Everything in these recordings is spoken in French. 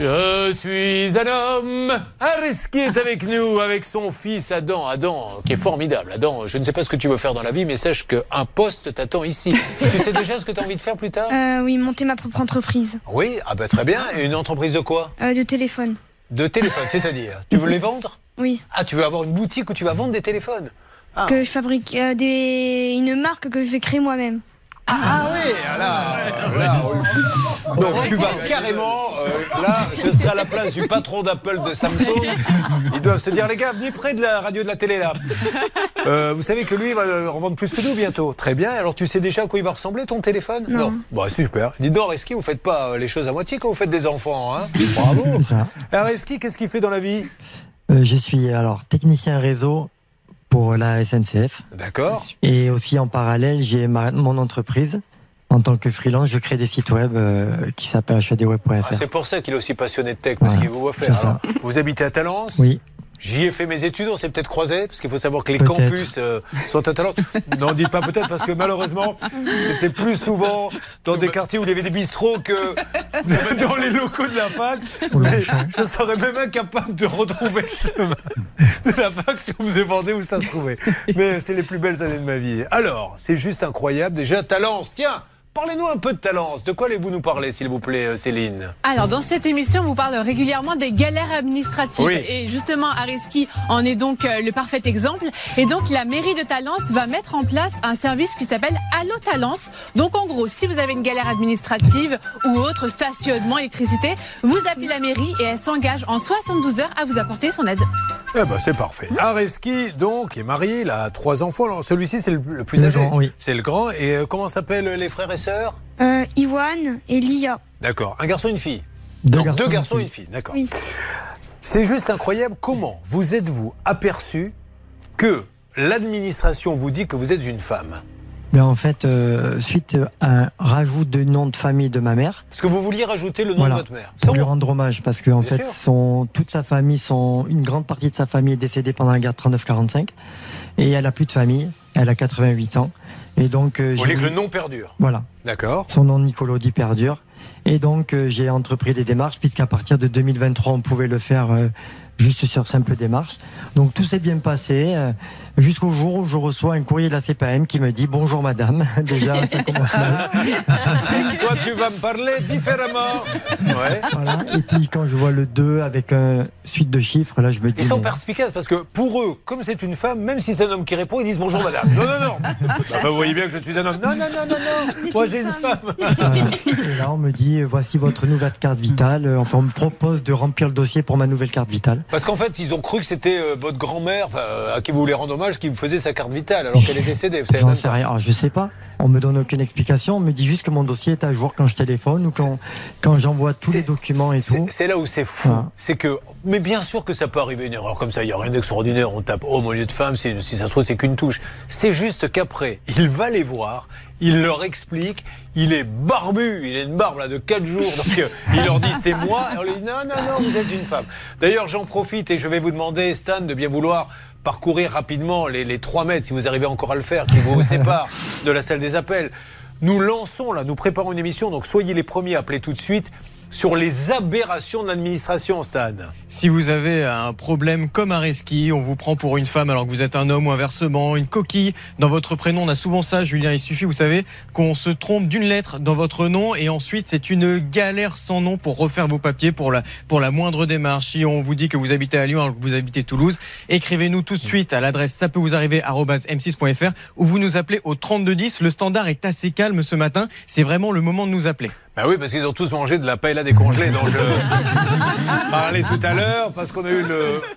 Je suis un homme. Areski est avec nous, avec son fils Adam. Adam, qui est formidable. Adam, je ne sais pas ce que tu veux faire dans la vie, mais sache qu'un poste t'attend ici. tu sais déjà ce que tu as envie de faire plus tard? Euh, Oui, monter ma propre entreprise. Oui, ah bah très bien. Et une entreprise de quoi? Euh, De téléphone. De téléphone, c'est-à-dire? Tu veux les vendre? Oui. Ah, tu veux avoir une boutique où tu vas vendre des téléphones? Ah. Que je fabrique euh, des... une marque que je vais créer moi-même. Ah, oui, là, donc tu vas carrément, euh, là, je serai à la place du patron d'Apple de Samsung. Ils doivent se dire, les gars, venez près de la radio de la télé là. Euh, vous savez que lui, il va en vendre plus que nous bientôt. Très bien. Alors tu sais déjà à quoi il va ressembler ton téléphone? Non. Bon, bah, super. Dis donc, Reski, vous faites pas euh, les choses à moitié quand vous faites des enfants, hein? Bravo. Reski, qu'est-ce qu'il fait dans la vie? Je suis alors technicien réseau pour la SNCF. D'accord. Et aussi en parallèle, j'ai mon entreprise. En tant que freelance, je crée des sites web euh, qui s'appellent hdweb.fr. Ah, c'est pour ça qu'il est aussi passionné de tech, parce qu'il vous voit faire. vous habitez à Talence Oui. J'y ai fait mes études, on s'est peut-être croisés, parce qu'il faut savoir que les campus euh, sont à Talence. N'en dites pas peut-être, parce que malheureusement, c'était plus souvent dans des quartiers où il y avait des bistrots que dans les locaux de la fac. Mais je serais même incapable de retrouver le chemin de la fac si on me demandait où ça se trouvait. Mais c'est les plus belles années de ma vie. Alors, c'est juste incroyable. Déjà, Talence, tiens Parlez-nous un peu de Talence. De quoi allez-vous nous parler, s'il vous plaît, euh, Céline Alors, dans cette émission, on vous parle régulièrement des galères administratives. Et justement, Ariski en est donc euh, le parfait exemple. Et donc, la mairie de Talence va mettre en place un service qui s'appelle Allo Talence. Donc, en gros, si vous avez une galère administrative ou autre, stationnement, électricité, vous appelez la mairie et elle s'engage en 72 heures à vous apporter son aide. Eh ben, c'est parfait. Areski, donc, est marié, il a trois enfants. Celui-ci, c'est le, plus âgé. oui. C'est le grand. Et euh, comment s'appellent les frères et sœurs? Euh, Iwan et Lia. D'accord. Un garçon et une fille Deux, garçons, deux garçons et une fille. D'accord. C'est juste incroyable. Comment vous êtes-vous aperçu que l'administration vous dit que vous êtes une femme? Mais en fait, euh, suite à un rajout de nom de famille de ma mère. Est-ce que vous vouliez rajouter le nom de votre mère Pour lui rendre hommage, parce que en fait, son, toute sa famille, son, une grande partie de sa famille est décédée pendant la guerre 39-45, et elle a plus de famille. Elle a 88 ans. Et donc, euh, Vous voulez que le nom perdure Voilà. D'accord. Son nom Nicolodi perdure. Et donc, euh, j'ai entrepris des démarches, puisqu'à partir de 2023, on pouvait le faire euh, juste sur simple démarche. Donc, tout s'est bien passé. Jusqu'au jour où je reçois un courrier de la CPM qui me dit Bonjour madame. Déjà, ça commence mal. Toi, tu vas me parler différemment. Ouais. Voilà. Et puis, quand je vois le 2 avec une suite de chiffres, là, je me dis. Ils sont perspicaces parce que pour eux, comme c'est une femme, même si c'est un homme qui répond, ils disent Bonjour madame. Non, non, non. Enfin, vous voyez bien que je suis un homme. Non, non, non, non, non. Moi, j'ai une femme. Et là, on me dit Voici votre nouvelle carte vitale. Enfin, on me propose de remplir le dossier pour ma nouvelle carte vitale. Parce qu'en fait, ils ont cru que c'était euh, votre grand-mère à qui vous voulez rendre hommage qui vous faisait sa carte vitale alors qu'elle est décédée. J'en sais rien, ah, je sais pas. On me donne aucune explication. On me dit juste que mon dossier est à jour quand je téléphone ou quand, quand j'envoie tous les documents et tout. C'est là où c'est fou. C'est que, mais bien sûr que ça peut arriver une erreur comme ça. Il n'y a rien d'extraordinaire. On tape homme au lieu de femme. Si, si ça se trouve, c'est qu'une touche. C'est juste qu'après, il va les voir il leur explique, il est barbu, il a une barbe là de 4 jours, donc euh, il leur dit c'est moi, et on lui dit non, non, non, vous êtes une femme. D'ailleurs, j'en profite et je vais vous demander, Stan, de bien vouloir parcourir rapidement les, les 3 mètres, si vous arrivez encore à le faire, qui vous séparent de la salle des appels. Nous lançons là, nous préparons une émission, donc soyez les premiers à appeler tout de suite sur les aberrations de l'administration, Stade. Si vous avez un problème comme Areski, on vous prend pour une femme alors que vous êtes un homme ou inversement, une coquille dans votre prénom, on a souvent ça, Julien, il suffit, vous savez, qu'on se trompe d'une lettre dans votre nom et ensuite c'est une galère sans nom pour refaire vos papiers pour la, pour la moindre démarche. Si on vous dit que vous habitez à Lyon alors que vous habitez Toulouse, écrivez-nous tout de suite à l'adresse ça peut vous arriver m6.fr ou vous nous appelez au 3210. Le standard est assez calme ce matin, c'est vraiment le moment de nous appeler. Ben oui, parce qu'ils ont tous mangé de la paella décongelée dont je parlais tout à l'heure, parce qu'on a eu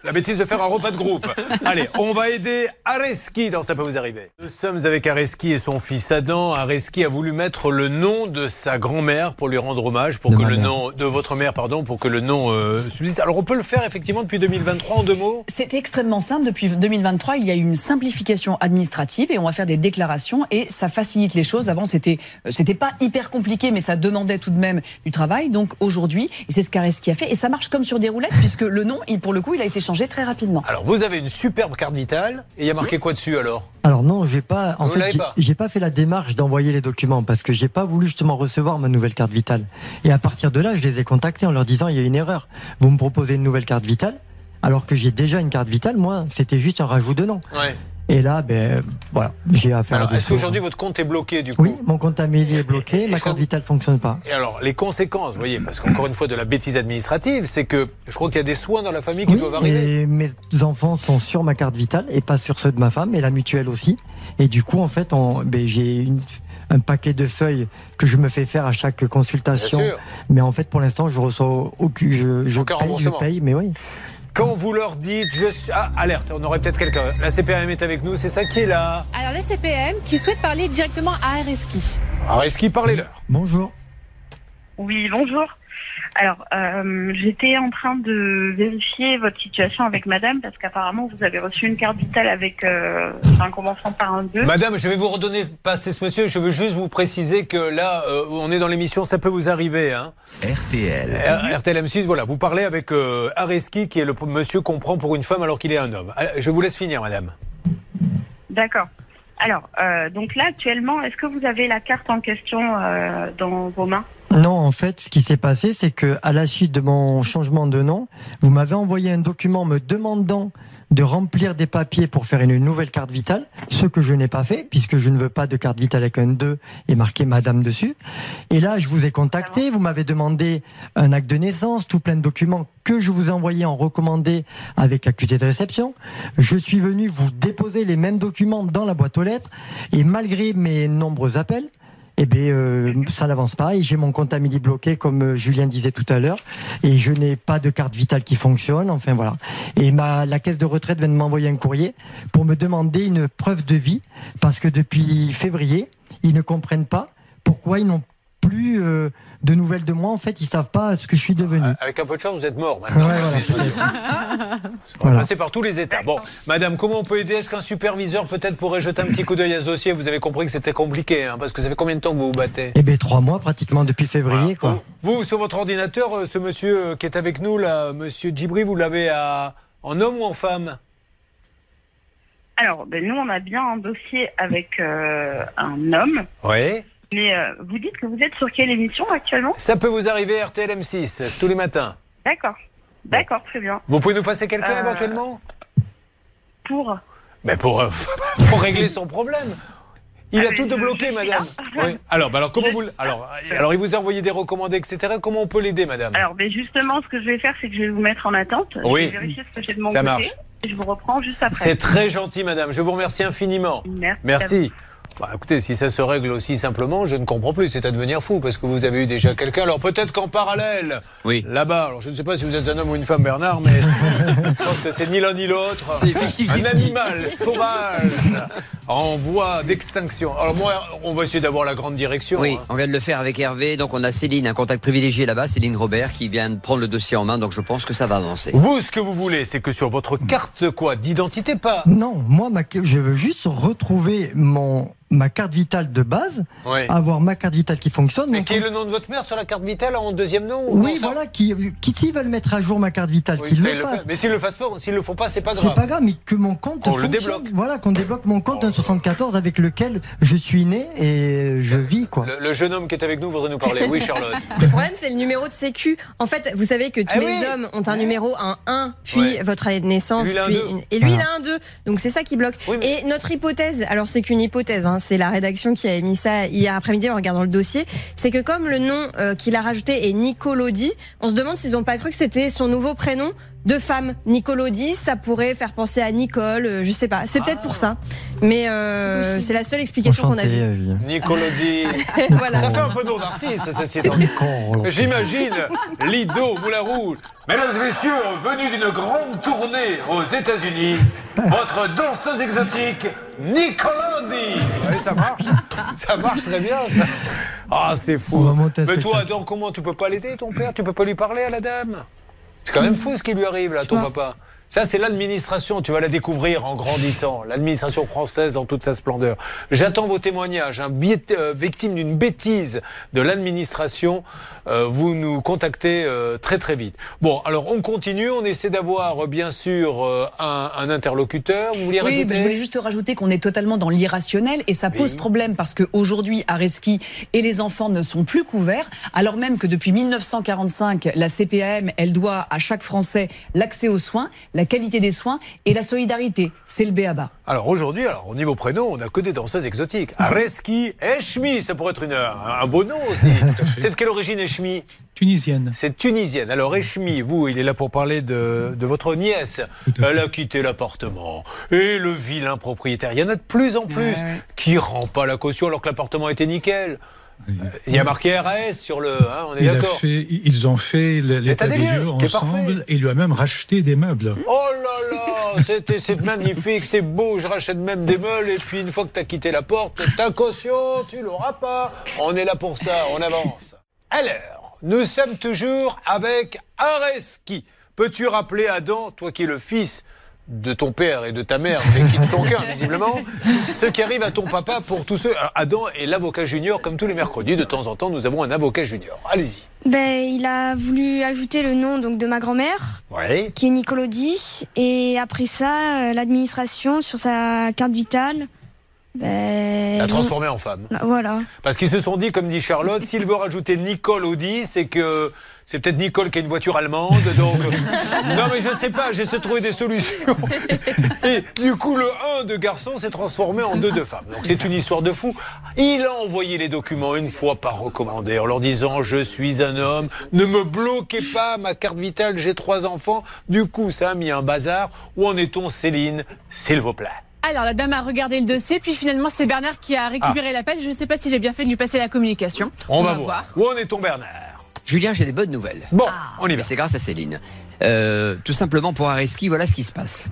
la bêtise de faire un repas de groupe. Allez, on va aider Areski dans Ça peut vous arriver. Nous sommes avec Areski et son fils Adam. Areski a voulu mettre le nom de sa grand-mère pour lui rendre hommage, pour que le nom de votre mère, pardon, pour que le nom euh, subsiste. Alors on peut le faire effectivement depuis 2023 en deux mots? C'est extrêmement simple. Depuis 2023, il y a une simplification administrative et on va faire des déclarations et ça facilite les choses. Avant, c'était c'était pas hyper compliqué, mais ça demandait demandait tout de même du travail. Donc aujourd'hui, et c'est ce qu'Areski a fait, et ça marche comme sur des roulettes, puisque le nom, il, pour le coup, il a été changé très rapidement. Alors, vous avez une superbe carte vitale, et il y a marqué quoi dessus alors? Alors non, j'ai pas. En Vous fait, l'avez j'ai- pas j'ai pas fait la démarche d'envoyer les documents parce que j'ai pas voulu justement recevoir ma nouvelle carte vitale. Et à partir de là, je les ai contactés en leur disant il y a une erreur. Vous me proposez une nouvelle carte vitale alors que j'ai déjà une carte vitale. Moi, c'était juste un rajout de nom. Ouais. Et là, ben voilà, j'ai affaire à est-ce qu'aujourd'hui votre compte est bloqué du coup Oui, mon compte Amélie est bloqué, ma carte vitale fonctionne pas. Et alors, les conséquences, vous voyez, parce qu'encore une fois, de la bêtise administrative, c'est que je crois qu'il y a des soins dans la famille qui Oui, doivent arriver. et mes enfants sont sur ma carte vitale et pas sur ceux de ma femme et la mutuelle aussi. Et du coup, en fait, ben, j'ai un paquet de feuilles que je me fais faire à chaque consultation. Bien sûr. Mais en fait, pour l'instant, je reçois aucun. Je, je paye, je paye, mais oui. Quand vous leur dites, je suis. Ah, alerte, on aurait peut-être quelqu'un. La CPAM est avec nous, c'est ça qui est là. Alors la CPM qui souhaite parler directement à Areski. Alors, est-ce qu'il parlait leur Bonjour. Oui, bonjour. Alors, euh, j'étais en train de vérifier votre situation avec madame parce qu'apparemment vous avez reçu une carte vitale avec euh, un commençant par un 2. Madame, je vais vous redonner passer ce monsieur. Je veux juste vous préciser que là, euh, on est dans l'émission, ça peut vous arriver. Hein. RTL. R- RTL M6, voilà, vous parlez avec euh, Areski, qui est le monsieur qu'on prend pour une femme alors qu'il est un homme. Euh, Je vous laisse finir, madame. D'accord. Alors, euh, donc là actuellement, est-ce que vous avez la carte en question euh, dans vos mains? En fait, ce qui s'est passé, c'est que à la suite de mon changement de nom, vous m'avez envoyé un document me demandant de remplir des papiers pour faire une nouvelle carte vitale, ce que je n'ai pas fait, puisque je ne veux pas de carte vitale avec un 2 et marqué Madame dessus. Et là, je vous ai contacté, vous m'avez demandé un acte de naissance, tout plein de documents que je vous ai envoyés en recommandé avec accusé de réception. Je suis venu vous déposer les mêmes documents dans la boîte aux lettres, et malgré mes nombreux appels, eh bien, euh, ça n'avance pas et j'ai mon compte Amélie bloqué, comme euh, Julien disait tout à l'heure, et je n'ai pas de carte vitale qui fonctionne. Enfin voilà. Et ma, la caisse de retraite vient de m'envoyer un courrier pour me demander une preuve de vie parce que depuis février, ils ne comprennent pas pourquoi ils n'ont plus euh, de nouvelles de moi. En fait, ils savent pas ce que je suis devenu. Avec un peu de chance, vous êtes mort maintenant. Ouais, voilà, On va passer par tous les états. Bon, madame, comment on peut aider? Est-ce qu'un superviseur peut-être pourrait jeter un petit coup d'œil à ce dossier? Vous avez compris que c'était compliqué, hein, parce que ça fait combien de temps que vous vous battez? Eh bien, trois mois pratiquement depuis février. Voilà. Quoi. Vous, vous, sur votre ordinateur, euh, ce monsieur euh, qui est avec nous, là, monsieur Djibri, vous l'avez à- en homme ou en femme? Alors, ben, nous on a bien un dossier avec euh, un homme, Oui. Mais euh, vous dites que vous êtes sur quelle émission actuellement? Ça peut vous arriver RTL M6 tous les matins. D'accord. D'accord, très bien. Vous pouvez nous passer quelqu'un Euh, éventuellement? Pour Mais pour, euh, pour régler son problème. Il Ah, a mais tout je suis madame. Oui. Alors, bah alors, comment vous, alors, alors, il vous a envoyé des recommandés, etc. Comment on peut l'aider, madame? Alors, ben justement, ce que je vais faire, c'est que je vais vous mettre en attente. Oui. Je vais vérifier ce que j'ai de mon Ça côté. marche. Et je vous reprends juste après. C'est très gentil, madame. Je vous remercie infiniment. Merci. Merci. Bah, écoutez, si ça se règle aussi simplement, je ne comprends plus. C'est à devenir fou parce que vous avez eu déjà quelqu'un. Alors peut-être qu'en parallèle, Oui. là-bas, alors je ne sais pas si vous êtes un homme ou une femme, Bernard, mais je pense que c'est ni l'un ni l'autre. C'est 50-50. Un animal sauvage en voie d'extinction. Alors moi, on va essayer d'avoir la grande direction. Oui, hein. on vient de le faire avec Hervé. Donc on a Céline, un contact privilégié là-bas, Céline Robert, qui vient de prendre le dossier en main. Donc je pense que ça va avancer. Vous, ce que vous voulez, c'est que sur votre carte quoi d'identité, pas. Non, moi, ma- je veux juste retrouver mon, ma carte vitale de base, Ouais. avoir ma carte vitale qui fonctionne. Mais qui est le nom de votre mère sur la carte vitale en deuxième nom ou Oui, voilà, qui, qui s'ils veulent mettre à jour ma carte vitale, Oui, qu'ils le fassent. font. Mais s'ils le fassent pas, s'ils le font pas, c'est pas C'est grave. pas grave, mais que mon compte Qu'on le débloque. Voilà, qu'on débloque mon compte d'un 74 avec lequel je suis né et je vis, quoi. Le, le jeune homme qui est avec nous voudrait nous parler. Oui, Charlotte. Le problème, c'est le numéro de sécu. En fait, vous savez que tous Ah les oui. hommes ont un numéro, un 1, puis Ouais. votre année de naissance, Lui, puis une- et lui, il a un 2. Donc c'est ça qui bloque. Oui, mais- Et notre hypothèse, alors c'est qu'une hypothèse, hein, c'est la rédaction qui a émis ça hier après-midi en regardant le dossier, c'est que comme le nom euh, qu'il a rajouté est Nicolodi, on se demande s'ils n'ont pas cru que c'était son nouveau prénom de femme. Nicolodi, ça pourrait faire penser à Nicole, euh, je sais pas. C'est peut-être pour ça. Mais euh, c'est la seule explication qu'on a vue. Nicolodi. voilà. Ça fait un peu nom d'artiste, ceci dit. J'imagine Lido Moulin Rouge. Mesdames et messieurs, venu d'une grande tournée aux États-Unis, votre danseuse exotique, Nicolodi. Allez, ça marche. Ça marche très bien, ça. Ah, c'est fou. Mais toi, attends, comment tu peux pas l'aider, ton père? Tu peux pas lui parler à la dame? C'est quand même fou ce qui lui arrive, là, ton papa. Ça, c'est l'administration. Tu vas la découvrir en grandissant. L'administration française en toute sa splendeur. J'attends vos témoignages. Un euh, victime d'une bêtise de l'administration, euh, vous nous contactez euh, très très vite. Bon, alors on continue. On essaie d'avoir bien sûr un, interlocuteur. Vous voulez oui, je voulais juste rajouter qu'on est totalement dans l'irrationnel et ça pose problème parce qu'aujourd'hui, à Reski et les enfants ne sont plus couverts, alors même que depuis 1945, la CPAM, elle doit à chaque Français l'accès aux soins la qualité des soins et la solidarité. C'est le béaba. Alors aujourd'hui, alors au niveau prénom, on n'a que des danseuses exotiques. Areski, Eshmi, ça pourrait être une, un beau nom aussi. C'est de quelle origine Eshmi? Tunisienne. C'est tunisienne. Alors Eshmi, vous, il est là pour parler de, de votre nièce. Elle a quitté l'appartement. Et le vilain propriétaire. Il y en a de plus en plus qui rend pas la caution alors que l'appartement était nickel. Il y a marqué RAS sur le. Hein, on est d'accord. Ils ont fait l'état des, lieux ensemble et il lui a même racheté des meubles. Oh là là C'est magnifique, c'est beau. Je rachète même des meubles et puis une fois que tu as quitté la porte, ta caution, tu l'auras pas. On est là pour ça, on avance. Alors, nous sommes toujours avec Areski. Peux-tu rappeler Adam, toi qui es le fils de ton père et de ta mère, mais qui ne sont qu'un, visiblement, ce qui arrive à ton papa pour tous ceux. Adam est l'avocat junior, comme tous les mercredis. De temps en temps, nous avons un avocat junior. Allez-y. Ben, il a voulu ajouter le nom donc de ma grand-mère, qui est Nicolodi, et après ça, euh, l'administration sur sa carte vitale. Ben, l'a transformé en femme. Voilà. Parce qu'ils se sont dit, comme dit Charlotte, s'il veut rajouter Nicole Audi, c'est que c'est peut-être Nicole qui a une voiture allemande, donc. non, mais je sais pas, j'essaie de trouver des solutions. Et du coup, le 1 de garçon s'est transformé en 2 de femmes. Donc c'est une histoire de fou. Il a envoyé les documents une fois par recommandé en leur disant Je suis un homme, ne me bloquez pas ma carte vitale, j'ai trois enfants. Du coup, ça a mis un bazar. Où en est-on, Céline? S'il vous plaît. Alors, la dame a regardé le dossier, puis finalement, c'est Bernard qui a récupéré ah. l'appel. Je ne sais pas si j'ai bien fait de lui passer la communication. On, va, voir. Où en est-on, Bernard? Julien, j'ai des bonnes nouvelles. Bon, on y va. C'est grâce à Céline. Euh, tout simplement pour Areski, voilà ce qui se passe.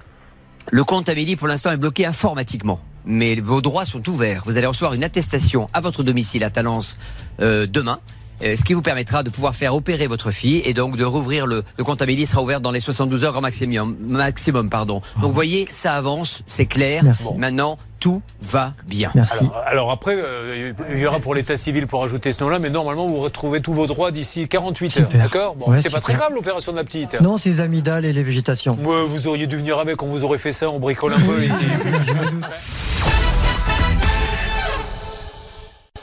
Le compte Amélie, pour l'instant, est bloqué informatiquement. Mais vos droits sont ouverts. Vous allez recevoir une attestation à votre domicile à Talence euh, demain. Euh, ce qui vous permettra de pouvoir faire opérer votre fille et donc de rouvrir le, le compte Amélie sera ouvert dans les 72 heures grand maximum. maximum pardon. Donc vous voyez, ça avance, c'est clair. Maintenant, tout va bien. Alors, après, euh, il y aura pour l'état civil pour ajouter ce nom-là, mais normalement, vous retrouvez tous vos droits d'ici 48 heures. D'accord Bon, c'est pas très grave l'opération de la petite. Non, c'est les amygdales et les végétations. vous auriez dû venir avec, on vous aurait fait ça, on bricole un peu ici.